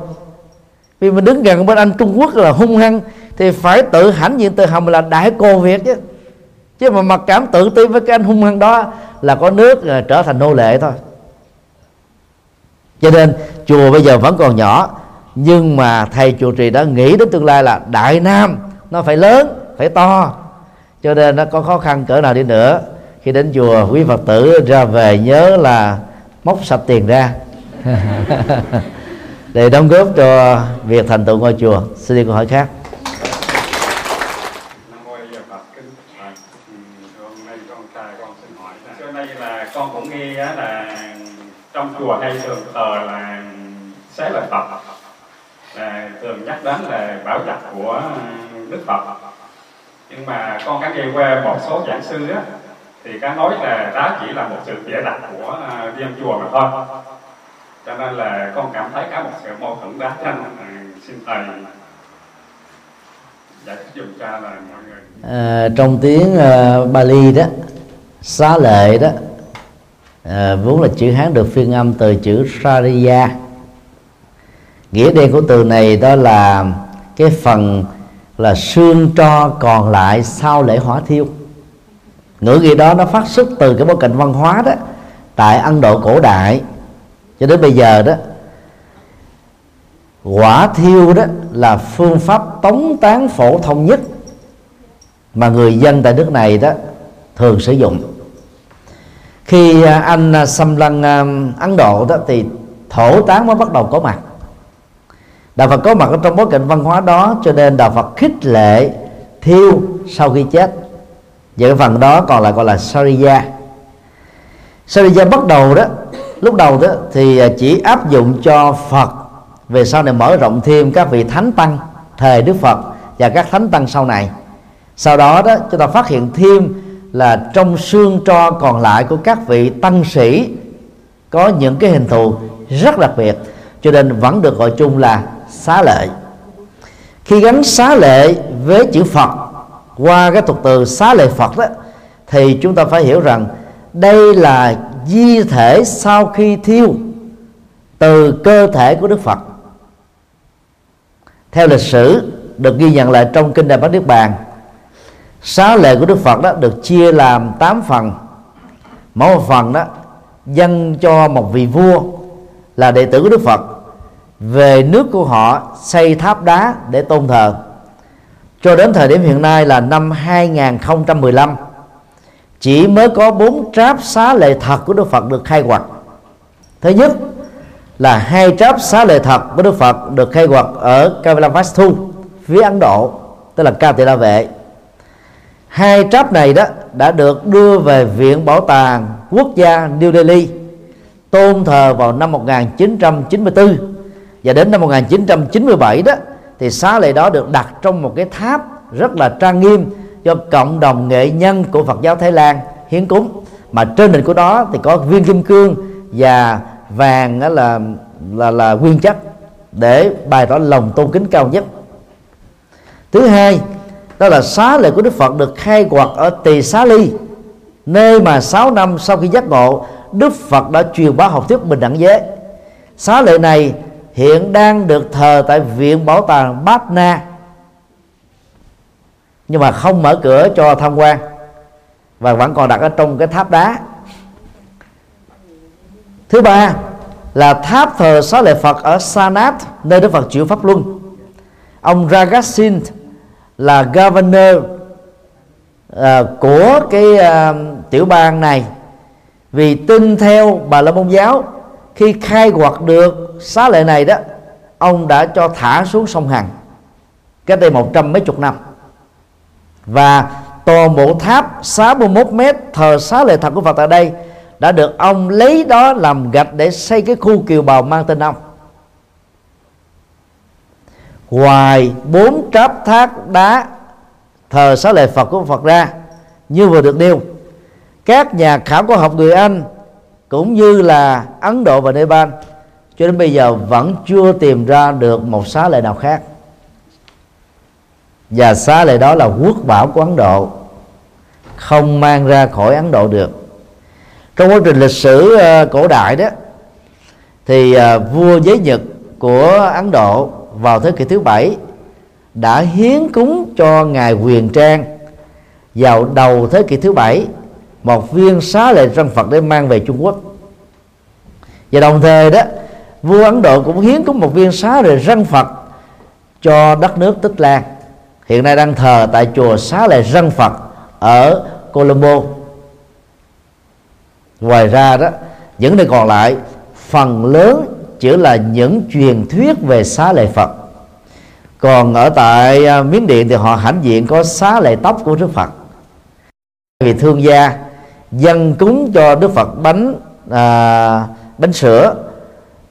Vì mình đứng gần bên anh trung quốc là hung hăng, thì phải tự hãnh diện tự hồng là đại cồ việt chứ. Chứ mà mặc cảm tự ti với cái anh hung hăng đó là có nước à, trở thành nô lệ thôi. Cho nên chùa bây giờ vẫn còn nhỏ nhưng mà thầy chùa trì đã nghĩ đến tương lai là đại nam nó phải lớn phải to. Cho nên nó có khó khăn cỡ nào đi nữa. Khi đến chùa quý phật tử ra về nhớ là móc sạch tiền ra. Để đóng góp cho việc thành tựu ngôi chùa xin đi câu hỏi khác nay con cũng nghe là trong chùa hay thường thờ là sẽ là Phật. Là thường nhắc đến là bảo vật của Đức Phật. Nhưng mà con có nghe qua một số giảng sư á, thì cái nói là đó chỉ là một sự bịa đặt của à, viên chùa mà thôi. Cho nên là con cảm thấy có một sự mâu thuẫn đá tranh nên à, xin thầy giải thích dùm cho là mọi người à, trong tiếng uh, Bali đó xá lệ đó à, vốn là chữ hán được phiên âm từ chữ Sariya. Nghĩa đen của từ này đó là cái phần là xương tro còn lại sau lễ hỏa thiêu. Ngữ nghĩa đó nó phát xuất từ cái bối cảnh văn hóa đó tại ấn độ cổ đại. Cho đến bây giờ đó quả thiêu đó là phương pháp tống tán phổ thông nhất mà người dân tại nước này đó thường sử dụng. Khi à, anh à, xâm lăng à, ấn độ đó thì thổ tán mới bắt đầu có mặt. Đạo phật có mặt ở trong bối cảnh văn hóa đó cho nên đạo phật khích lệ thiêu sau khi chết. Và cái phần đó còn lại gọi là Sariya Sariya bắt đầu đó, lúc đầu đó thì chỉ áp dụng cho Phật về sau này mở rộng thêm các vị thánh tăng thời Đức Phật và các thánh tăng sau này? Sau đó đó, chúng ta phát hiện thêm là trong xương tro còn lại của các vị tăng sĩ có những cái hình thù rất đặc biệt, cho nên vẫn được gọi chung là xá lệ. Khi gắn xá lệ với chữ Phật, qua cái thuật từ xá lệ Phật đó, thì chúng ta phải hiểu rằng đây là di thể sau khi thiêu từ cơ thể của Đức Phật theo lịch sử, được ghi nhận lại trong kinh Đại Bát Niết Bàn xá lệ của Đức Phật đó được chia làm 8 phần. Mỗi một phần đó dâng cho một vị vua là đệ tử của Đức Phật, về nước của họ xây tháp đá để tôn thờ. Cho đến thời điểm hiện nay là năm 2015 chỉ mới có bốn tráp xá lệ thật của Đức Phật được khai quật. Thứ nhất là hai tráp xá lợi thật của Đức Phật được khai quật ở Kavilavastu phía Ấn Độ, tức là Ca Tỳ La Vệ. Hai tráp này đó đã được đưa về viện bảo tàng quốc gia New Delhi, tôn thờ vào năm 1994 và đến năm 1997 đó, thì xá lệ đó được đặt trong một cái tháp rất là trang nghiêm do cộng đồng nghệ nhân của Phật giáo Thái Lan hiến cúng. Mà trên đỉnh của đó thì có viên kim cương và vàng đó là là là nguyên chất để bày tỏ lòng tôn kính cao nhất. Thứ hai, đó là xá lệ của Đức Phật được khai quật ở Tỳ Xá Ly, nơi mà 6 năm sau khi giác ngộ, Đức Phật đã truyền bá học thuyết bình đẳng giới. Xá lệ này hiện đang được thờ tại viện bảo tàng Bát Na. Nhưng mà không mở cửa cho tham quan và vẫn còn đặt ở trong cái tháp đá thứ ba là tháp thờ xá lợi Phật ở Sanat nơi Đức Phật chịu pháp luân. Ông Ragasin là governor uh, của cái uh, tiểu bang này. Vì tin theo bà la môn giáo khi khai quật được xá lệ này đó ông đã cho thả xuống sông Hằng cách đây một trăm mấy chục năm. Và toàn bộ tháp 61 mét thờ xá lệ thật của Phật tại đây đã được ông lấy đó làm gạch để xây cái khu kiều bào mang tên ông. Ngoài bốn tráp thác đá thờ xá lệ Phật của Phật ra, như vừa được nêu. Các nhà khảo cổ học người Anh cũng như là Ấn Độ và Nepal, cho đến bây giờ vẫn chưa tìm ra được một xá lệ nào khác. Và xá lệ đó là quốc bảo của Ấn Độ, không mang ra khỏi Ấn Độ được trong quá trình lịch sử uh, cổ đại đó thì uh, vua giới nhật của Ấn Độ vào thế kỷ thứ bảy đã hiến cúng cho ngài quyền trang. Vào đầu thế kỷ thứ bảy một viên xá lệ răng Phật để mang về Trung Quốc. Và đồng thời đó vua Ấn Độ cũng hiến cúng một viên xá lệ răng Phật cho đất nước Tích Lan. Hiện nay đang thờ tại chùa xá lệ răng Phật ở Colombo ngoài ra đó những nơi còn lại phần lớn chỉ là những truyền thuyết về xá lệ Phật. Còn ở tại à, Miến Điện thì họ hãnh diện có xá lệ tóc của Đức Phật. Vì thương gia dân cúng cho Đức Phật bánh à, bánh sữa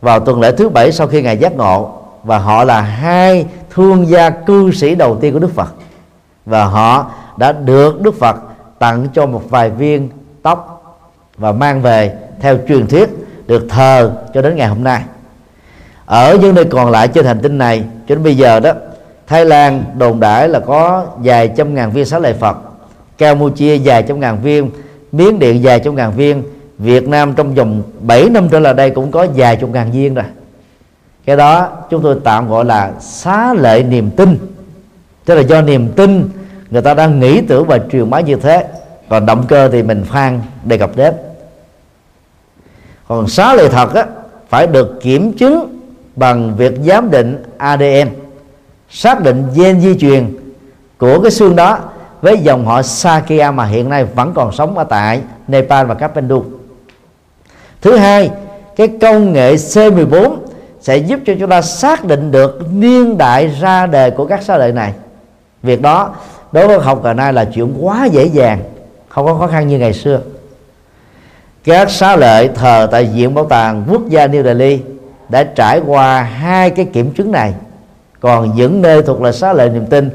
vào tuần lễ thứ bảy sau khi ngài giác ngộ. Và họ là hai thương gia cư sĩ đầu tiên của Đức Phật. Và họ đã được Đức Phật tặng cho một vài viên tóc và mang về theo truyền thuyết được thờ cho đến ngày hôm nay. Ở những nơi còn lại trên hành tinh này, cho đến bây giờ đó, Thái Lan đồn đãi là có vài trăm ngàn viên xá lợi Phật, Campuchia vài trăm ngàn viên, Miến Điện vài trăm ngàn viên, Việt Nam trong vòng 7 năm trở lại đây cũng có vài chục ngàn viên rồi. Cái đó chúng tôi tạm gọi là xá lợi niềm tin. Tức là do niềm tin người ta đang nghĩ tưởng và truyền bá như thế. Còn động cơ thì mình phan đề cập đến còn xá lệ thật á, phải được kiểm chứng bằng việc giám định ADN xác định gen di truyền của cái xương đó với dòng họ Sakya mà hiện nay vẫn còn sống ở tại Nepal và Kathmandu thứ hai cái công nghệ C14 sẽ giúp cho chúng ta xác định được niên đại ra đời của các xá lợi này. Việc đó đối với học ngày nay là chuyện quá dễ dàng không có khó khăn như ngày xưa các xá lợi thờ tại viện bảo tàng quốc gia New Delhi đã trải qua hai cái kiểm chứng này. Còn những nơi thuộc là xá lợi niềm tin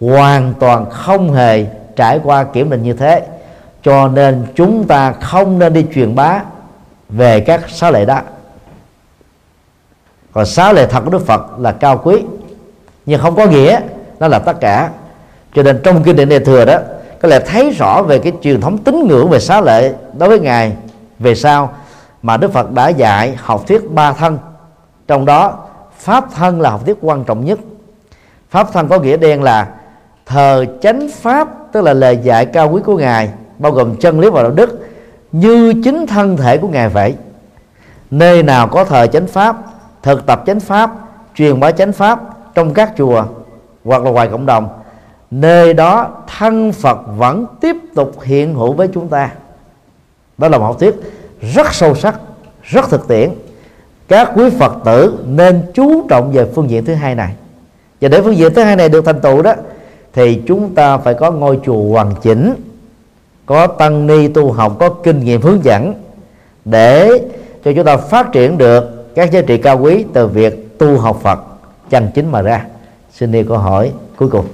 hoàn toàn không hề trải qua kiểm định như thế. Cho nên chúng ta không nên đi truyền bá về các xá lợi đó. Còn xá lợi thật của Đức Phật là cao quý, nhưng không có nghĩa nó là tất cả. Cho nên trong kinh điển đề thừa đó, có lẽ thấy rõ về cái truyền thống tín ngưỡng về xá lệ đối với ngài về sau mà Đức Phật đã dạy học thuyết ba thân. Trong đó, pháp thân là học thuyết quan trọng nhất. Pháp thân có nghĩa đen là thờ chánh pháp, tức là lời dạy cao quý của ngài, bao gồm chân lý và đạo đức, như chính thân thể của ngài vậy. Nơi nào có thờ chánh pháp, thực tập chánh pháp, truyền bá chánh pháp trong các chùa hoặc là ngoài cộng đồng, nơi đó thân phật vẫn tiếp tục hiện hữu với chúng ta đó là một học thuyết rất sâu sắc, rất thực tiễn. Các quý phật tử nên chú trọng về phương diện thứ hai này. Và để phương diện thứ hai này được thành tựu đó, thì chúng ta phải có ngôi chùa hoàn chỉnh, có tăng ni tu học, có kinh nghiệm hướng dẫn để cho chúng ta phát triển được các giá trị cao quý từ việc tu học Phật. Chân chính mà ra? Xin đi câu hỏi cuối cùng.